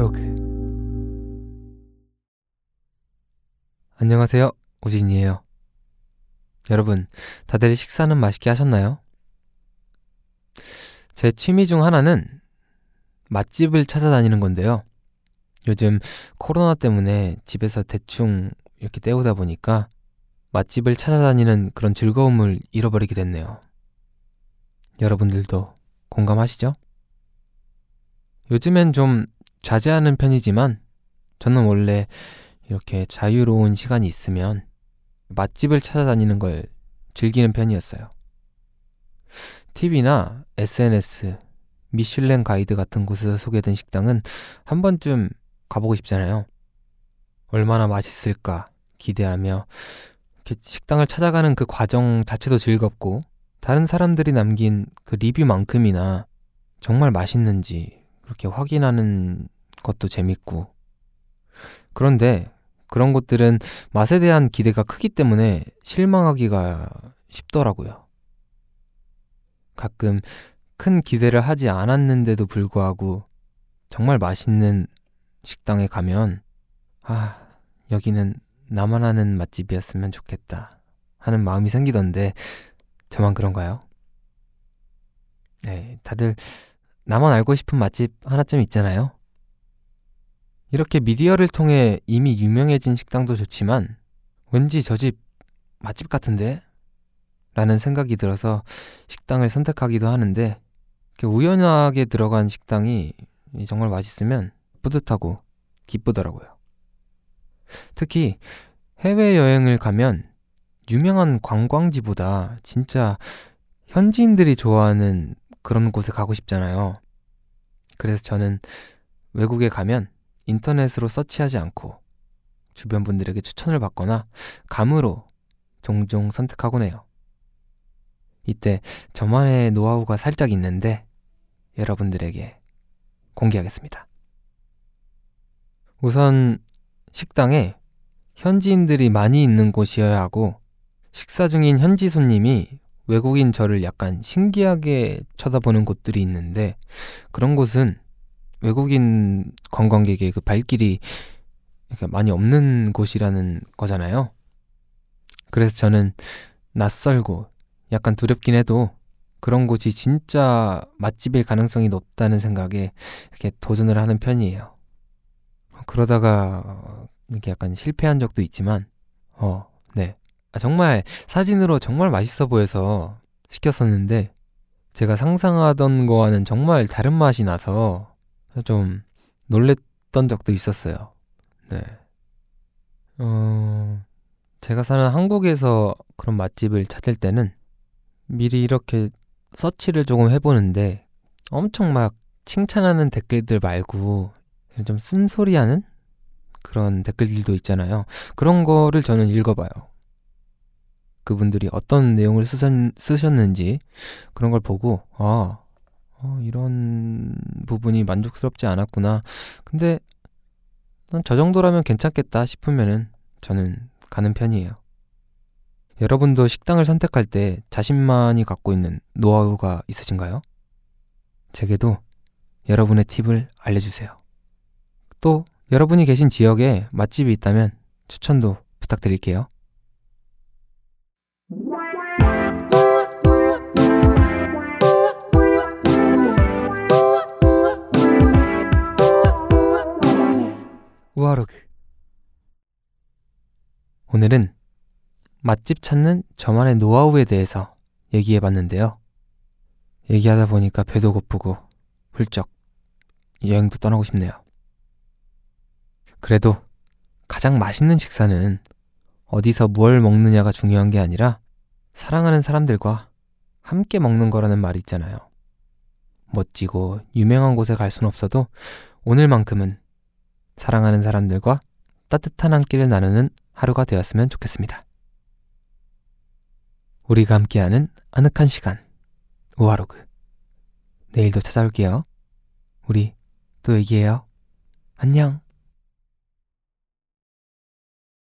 카로그 안녕하세요. 우진이에요. 여러분, 다들 식사는 맛있게 하셨나요? 제 취미 중 하나는 맛집을 찾아다니는 건데요. 요즘 코로나 때문에 집에서 대충 이렇게 때우다 보니까 맛집을 찾아다니는 그런 즐거움을 잃어버리게 됐네요. 여러분들도 공감하시죠? 요즘엔 좀 자제하는 편이지만 저는 원래 이렇게 자유로운 시간이 있으면 맛집을 찾아다니는 걸 즐기는 편이었어요. TV나 SNS, 미슐랭 가이드 같은 곳에서 소개된 식당은 한 번쯤 가보고 싶잖아요. 얼마나 맛있을까 기대하며 식당을 찾아가는 그 과정 자체도 즐겁고 다른 사람들이 남긴 그 리뷰만큼이나 정말 맛있는지 그렇게 확인하는 것도 재밌고 그런데 그런 곳들은 맛에 대한 기대가 크기 때문에 실망하기가 쉽더라고요. 가끔 큰 기대를 하지 않았는데도 불구하고 정말 맛있는 식당에 가면 아, 여기는 나만 아는 맛집이었으면 좋겠다 하는 마음이 생기던데 저만 그런가요? 네, 다들 나만 알고 싶은 맛집 하나쯤 있잖아요. 이렇게 미디어를 통해 이미 유명해진 식당도 좋지만 왠지 저 집 맛집 같은데? 라는 생각이 들어서 식당을 선택하기도 하는데 우연하게 들어간 식당이 정말 맛있으면 뿌듯하고 기쁘더라고요. 특히 해외여행을 가면 유명한 관광지보다 진짜 현지인들이 좋아하는 그런 곳에 가고 싶잖아요. 그래서 저는 외국에 가면 인터넷으로 서치하지 않고 주변 분들에게 추천을 받거나 감으로 종종 선택하곤 해요. 이때 저만의 노하우가 살짝 있는데 여러분들에게 공개하겠습니다. 우선 식당에 현지인들이 많이 있는 곳이어야 하고 식사 중인 현지 손님이 외국인 저를 약간 신기하게 쳐다보는 곳들이 있는데 그런 곳은 외국인 관광객의 그 발길이 많이 없는 곳이라는 거잖아요. 그래서 저는 낯설고 약간 두렵긴 해도 그런 곳이 진짜 맛집일 가능성이 높다는 생각에 이렇게 도전을 하는 편이에요. 그러다가 이렇게 약간 실패한 적도 있지만, 어, 네. 아, 정말 사진으로 정말 맛있어 보여서 시켰었는데, 제가 상상하던 거와는 정말 다른 맛이 나서 좀 놀랬던 적도 있었어요. 네. 어, 제가 사는 한국에서 그런 맛집을 찾을 때는 미리 이렇게 서치를 조금 해보는데 엄청 막 칭찬하는 댓글들 말고 좀 쓴소리하는 그런 댓글들도 있잖아요. 그런 거를 저는 읽어봐요. 그분들이 어떤 내용을 쓰셨, 는지 그런 걸 보고 아 어, 이런 부분이 만족스럽지 않았구나. 근데 저 정도라면 괜찮겠다 싶으면은 저는 가는 편이에요. 여러분도 식당을 선택할 때 자신만이 갖고 있는 노하우가 있으신가요? 제게도 여러분의 팁을 알려주세요. 또 여러분이 계신 지역에 맛집이 있다면 추천도 부탁드릴게요. 우아로그 오늘은 맛집 찾는 저만의 노하우에 대해서 얘기해 봤는데요. 얘기하다 보니까 배도 고프고 훌쩍 여행도 떠나고 싶네요. 그래도 가장 맛있는 식사는 어디서 뭘 먹느냐가 중요한 게 아니라 사랑하는 사람들과 함께 먹는 거라는 말이 있잖아요. 멋지고 유명한 곳에 갈 순 없어도 오늘만큼은 사랑하는 사람들과 따뜻한 한 끼를 나누는 하루가 되었으면 좋겠습니다. 우리가 함께하는 아늑한 시간, 우아로그. 내일도 찾아올게요. 우리 또 얘기해요. 안녕.